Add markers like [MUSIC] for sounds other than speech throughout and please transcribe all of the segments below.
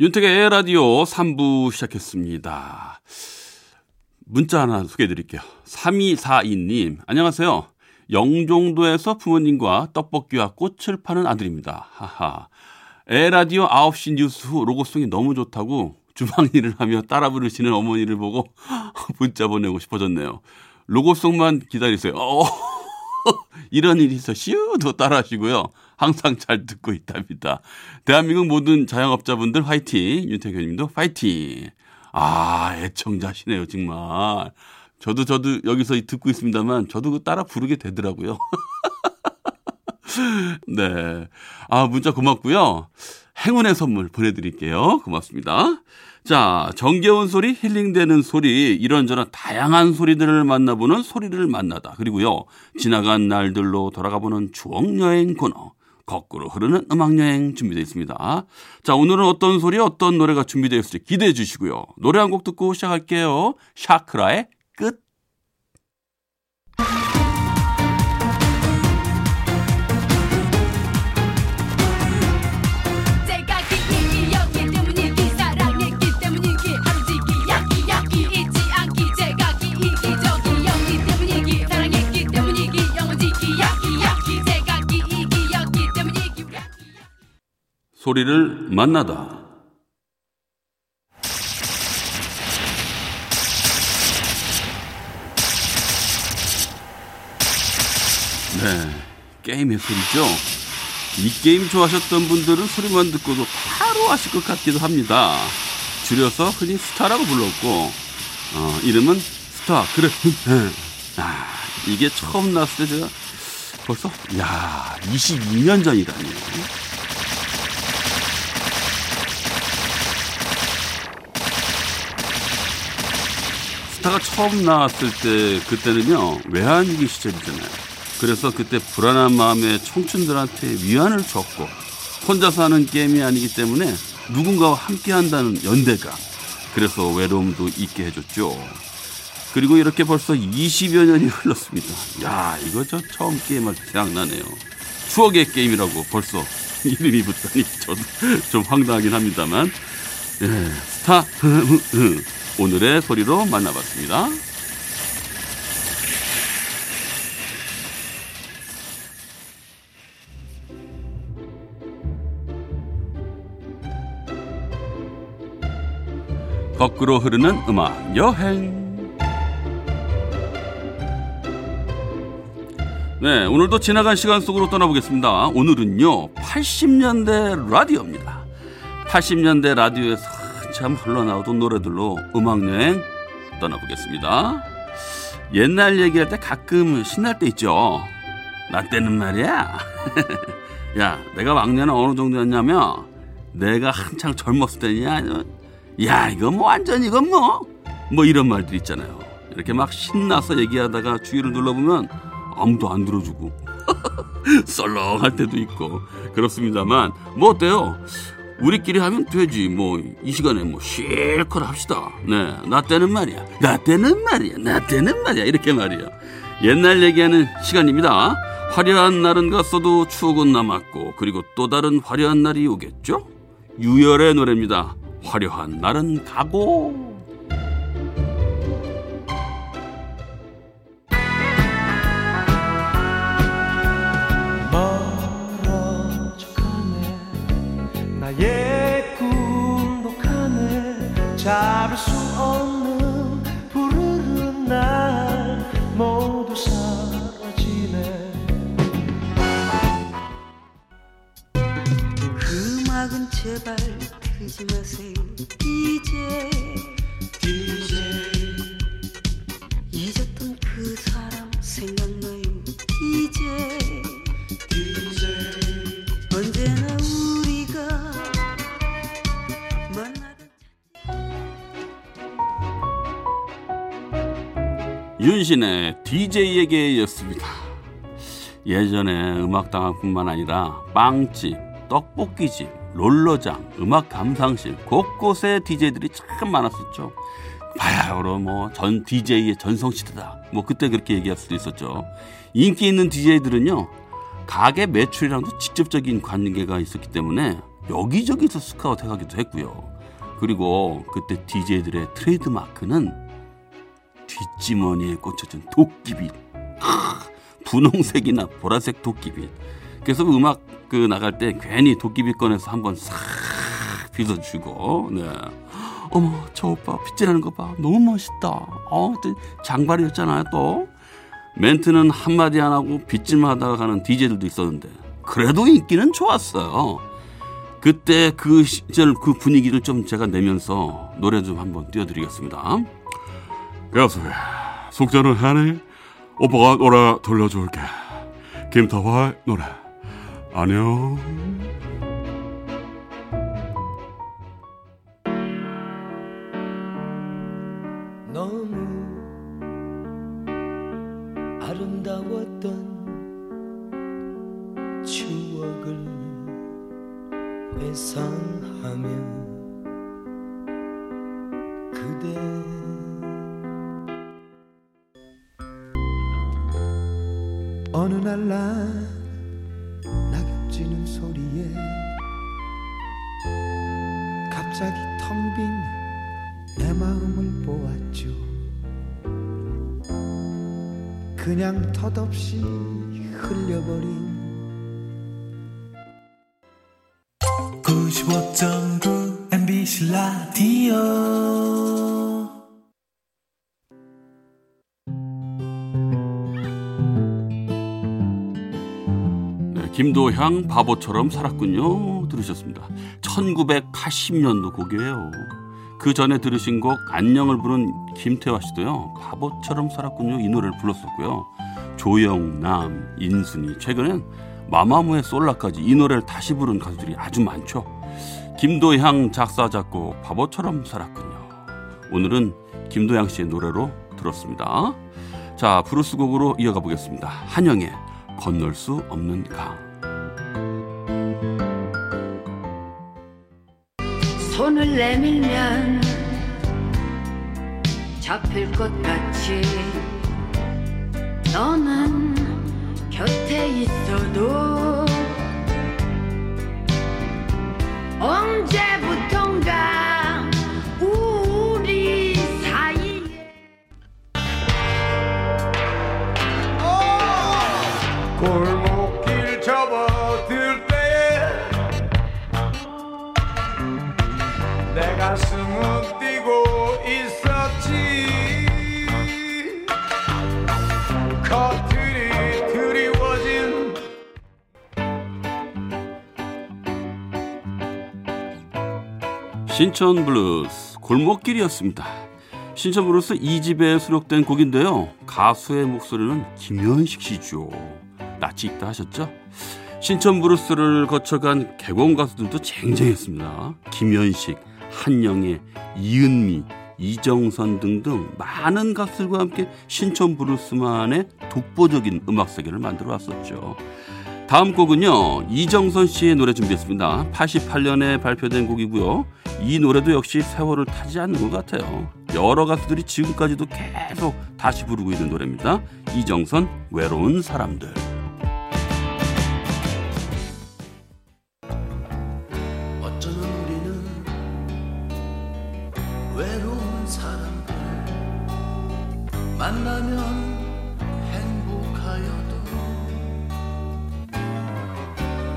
윤택의 라디오 3부 시작했습니다. 문자 하나 소개해 드릴게요. 3242님, 안녕하세요. 영종도에서 부모님과 떡볶이와 꽃을 파는 아들입니다. 하하. 에라디오 9시 뉴스 후 로고송이 너무 좋다고 주방 일을 하며 따라 부르시는 어머니를 보고 [LAUGHS] 문자 보내고 싶어졌네요. 로고송만 기다리세요. 어, [LAUGHS] 이런 일이 있어 슈도 따라하시고요. 항상 잘 듣고 있답니다. 대한민국 모든 자영업자분들 화이팅. 윤태경 님도 화이팅. 아, 애청자시네요, 정말. 저도 저도 여기서 듣고 있습니다만 저도 그 따라 부르게 되더라고요. [LAUGHS] [LAUGHS] 네. 아, 문자 고맙고요. 행운의 선물 보내드릴게요. 고맙습니다. 자, 정겨운 소리, 힐링되는 소리, 이런저런 다양한 소리들을 만나보는 소리를 만나다. 그리고요, 지나간 날들로 돌아가보는 추억여행 코너. 거꾸로 흐르는 음악여행 준비되어 있습니다. 자, 오늘은 어떤 소리, 어떤 노래가 준비되어 있을지 기대해 주시고요. 노래 한 곡 듣고 시작할게요. 샤크라의 소리를 만나다. 네, 게임의 소리죠. 이 게임 좋아하셨던 분들은 소리만 듣고도 바로 아실 것 같기도 합니다. 줄여서 흔히 스타라고 불렀고, 어, 이름은 스타. 그래. [LAUGHS] 아, 이게 처음 나왔을 때 제가 벌써, 야 22년 전이라니 스타가 처음 나왔을 때 그때는요 외환위기 시절이잖아요. 그래서 그때 불안한 마음에 청춘들한테 위안을 줬고 혼자서 하는 게임이 아니기 때문에 누군가와 함께 한다는 연대감 그래서 외로움도 있게 해줬죠. 그리고 이렇게 벌써 20여 년이 흘렀습니다. 야 이거 저 처음 게임할 때 생각나네요. 추억의 게임이라고 벌써 [LAUGHS] 이름이 붙다니 저도 좀 황당하긴 합니다만 예, 스타 오늘의 소리로 만나봤습니다. 거꾸로 흐르는 음악 여행. 네, 오늘도 지나간 시간 속으로 떠나보겠습니다. 오늘은요, 80년대 라디오입니다. 80년대 라디오에서 참 흘러나오던 노래들로 음악여행 떠나보겠습니다. 옛날 얘기할 때 가끔 신날 때 있죠. 나 때는 말이야. [LAUGHS] 야, 내가 왕년에 어느 정도였냐면, 내가 한창 젊었을 때냐, 야, 이거 뭐 완전 이건 뭐, 뭐 이런 말들 있잖아요. 이렇게 막 신나서 얘기하다가 주위를 둘러보면 아무도 안 들어주고 [LAUGHS] 썰렁할 때도 있고 그렇습니다만 뭐 어때요? 우리끼리 하면 되지. 뭐 이 시간에 뭐 실컷 합시다. 네 나 때는 말이야. 나 때는 말이야. 나 때는 말이야. 이렇게 말이야. 옛날 얘기하는 시간입니다. 화려한 날은 갔어도 추억은 남았고 그리고 또 다른 화려한 날이 오겠죠? 유열의 노래입니다. 화려한 날은 가고 잡 윤신의 DJ에게였습니다. 예전에 음악당뿐만 아니라 빵집, 떡볶이집, 롤러장, 음악 감상실 곳곳에 DJ들이 참 많았었죠. 바야흐로 뭐 전 DJ의 전성시대다. 뭐 그때 그렇게 얘기할 수도 있었죠. 인기 있는 DJ들은요. 가게 매출이랑도 직접적인 관계가 있었기 때문에 여기저기서 스카우트 해가기도 했고요. 그리고 그때 DJ들의 트레이드 마크는 뒷지머니에 꽂혀진 도끼빗. [LAUGHS] 분홍색이나 보라색 도끼빗. 그래서 음악 그 나갈 때 괜히 도끼빗 꺼내서 한번 싹 빗어주고, 네. 어머, 저 오빠 빗질하는 거 봐. 너무 멋있다. 어, 장발이었잖아요, 또. 멘트는 한마디 안 하고 빗질만 하다가 가는 DJ들도 있었는데, 그래도 인기는 좋았어요. 그때 그 시절 그 분위기를 좀 제가 내면서 노래 좀 한번 띄워드리겠습니다. 여보세요. 속전은 하네. 오빠가 노래 들려줄게. 김타화의 노래. 안녕. 어느 날 난 낙엽지는 소리에 갑자기 텅 빈 내 마음을 보았죠. 그냥 덧없이 흘려버린 95.9 MBC 라디오 김도향 바보처럼 살았군요. 들으셨습니다. 1980년도 곡이에요. 그 전에 들으신 곡 안녕을 부른 김태화 씨도요. 바보처럼 살았군요. 이 노래를 불렀었고요. 조영남, 인순이 최근엔 마마무의 솔라까지 이 노래를 다시 부른 가수들이 아주 많죠. 김도향 작사 작곡 바보처럼 살았군요. 오늘은 김도향 씨의 노래로 들었습니다. 자, 브루스 곡으로 이어가 보겠습니다. 한영의 건널 수 없는 강. 손을 내밀면 잡힐 것 같이 너는 곁에 있어도 언제부턴가 우리 사이에 골목 가슴은 뛰고 있었지 커튼이 드리워진 신촌 블루스 골목길이었습니다. 신촌 블루스 2집에 수록된 곡인데요. 가수의 목소리는 김현식 씨죠. 낯이 익다 하셨죠? 신촌 블루스를 거쳐간 객원 가수들도 쟁쟁했습니다. 김현식, 한영애, 이은미, 이정선 등등 많은 가수들과 함께 신촌 블루스만의 독보적인 음악 세계를 만들어 왔었죠. 다음 곡은요 이정선 씨의 노래 준비했습니다. 88년에 발표된 곡이고요. 이 노래도 역시 세월을 타지 않는 것 같아요. 여러 가수들이 지금까지도 계속 다시 부르고 있는 노래입니다. 이정선 외로운 사람들. 만나면 행복하여도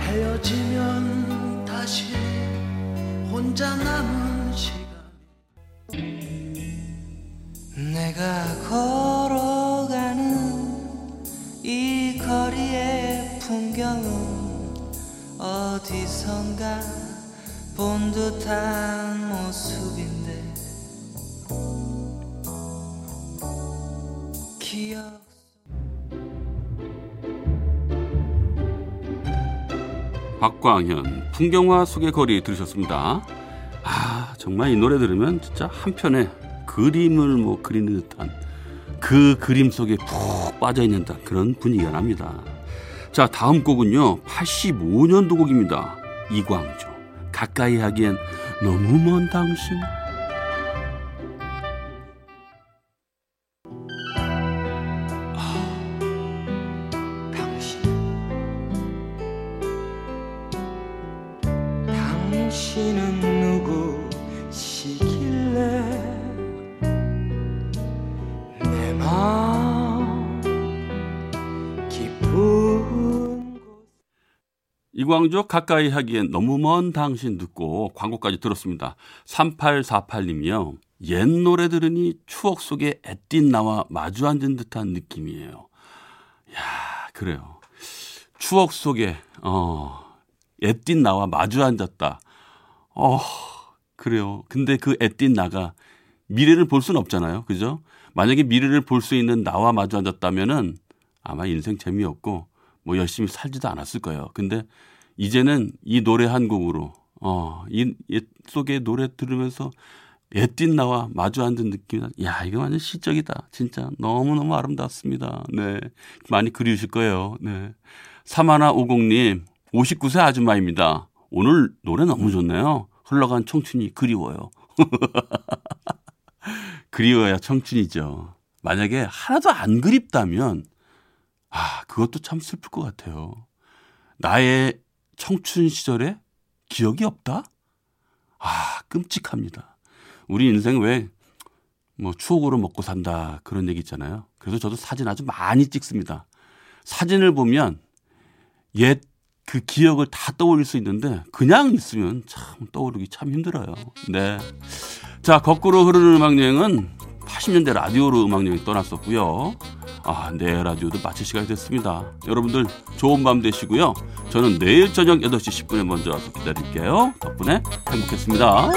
헤어지면 다시 혼자 남은 시간 내가 걸어가는 이 거리의 풍경은 어디선가 본 듯한 모습인데 기억 박광현 풍경화 속의 거리 들으셨습니다. 아 정말 이 노래 들으면 진짜 한편의 그림을 뭐 그리는 듯한 그 그림 속에 푹 빠져 있는 듯 그런 분위기가 납니다. 자, 다음 곡은요. 85년도 곡입니다. 이광조. 가까이 하기엔 너무 먼 당신. 당신 당신은 누구시길래 내 마음 깊은 이광조 가까이 하기엔 너무 먼 당신 듣고 광고까지 들었습니다. 3848님이요. 옛 노래 들으니 추억 속에 애띤 나와 마주 앉은 듯한 느낌이에요. 야, 그래요. 추억 속에 어 애띤 나와 마주 앉았다. 어, 그래요. 근데 그 애띤 나가 미래를 볼 수는 없잖아요. 그죠? 만약에 미래를 볼 수 있는 나와 마주 앉았다면은 아마 인생 재미없고 뭐 열심히 살지도 않았을 거예요. 근데 이제는 이 노래 한 곡으로 어, 이옛 속의 노래 들으면서 애띤 나와 마주 앉은 느낌. 야, 이거 완전 시적이다. 진짜 너무너무 아름답습니다. 네. 많이 그리우실 거예요. 네. 사마나 오공님, 59세 아줌마입니다. 오늘 노래 너무 좋네요. 흘러간 청춘이 그리워요. [LAUGHS] 그리워야 청춘이죠. 만약에 하나도 안 그립다면, 아, 그것도 참 슬플 것 같아요. 나의 청춘 시절에 기억이 없다? 아, 끔찍합니다. 우리 인생 왜, 뭐, 추억으로 먹고 산다. 그런 얘기 있잖아요. 그래서 저도 사진 아주 많이 찍습니다. 사진을 보면 옛 그 기억을 다 떠올릴 수 있는데 그냥 있으면 참 떠오르기 참 힘들어요. 네. 자, 거꾸로 흐르는 음악 여행은 80년대 라디오로 음악 여행 떠났었고요. 아, 내 라디오도 마칠 시간이 됐습니다. 여러분들 좋은 밤 되시고요. 저는 내일 저녁 8시 10분에 먼저 와서 기다릴게요. 덕분에 행복했습니다.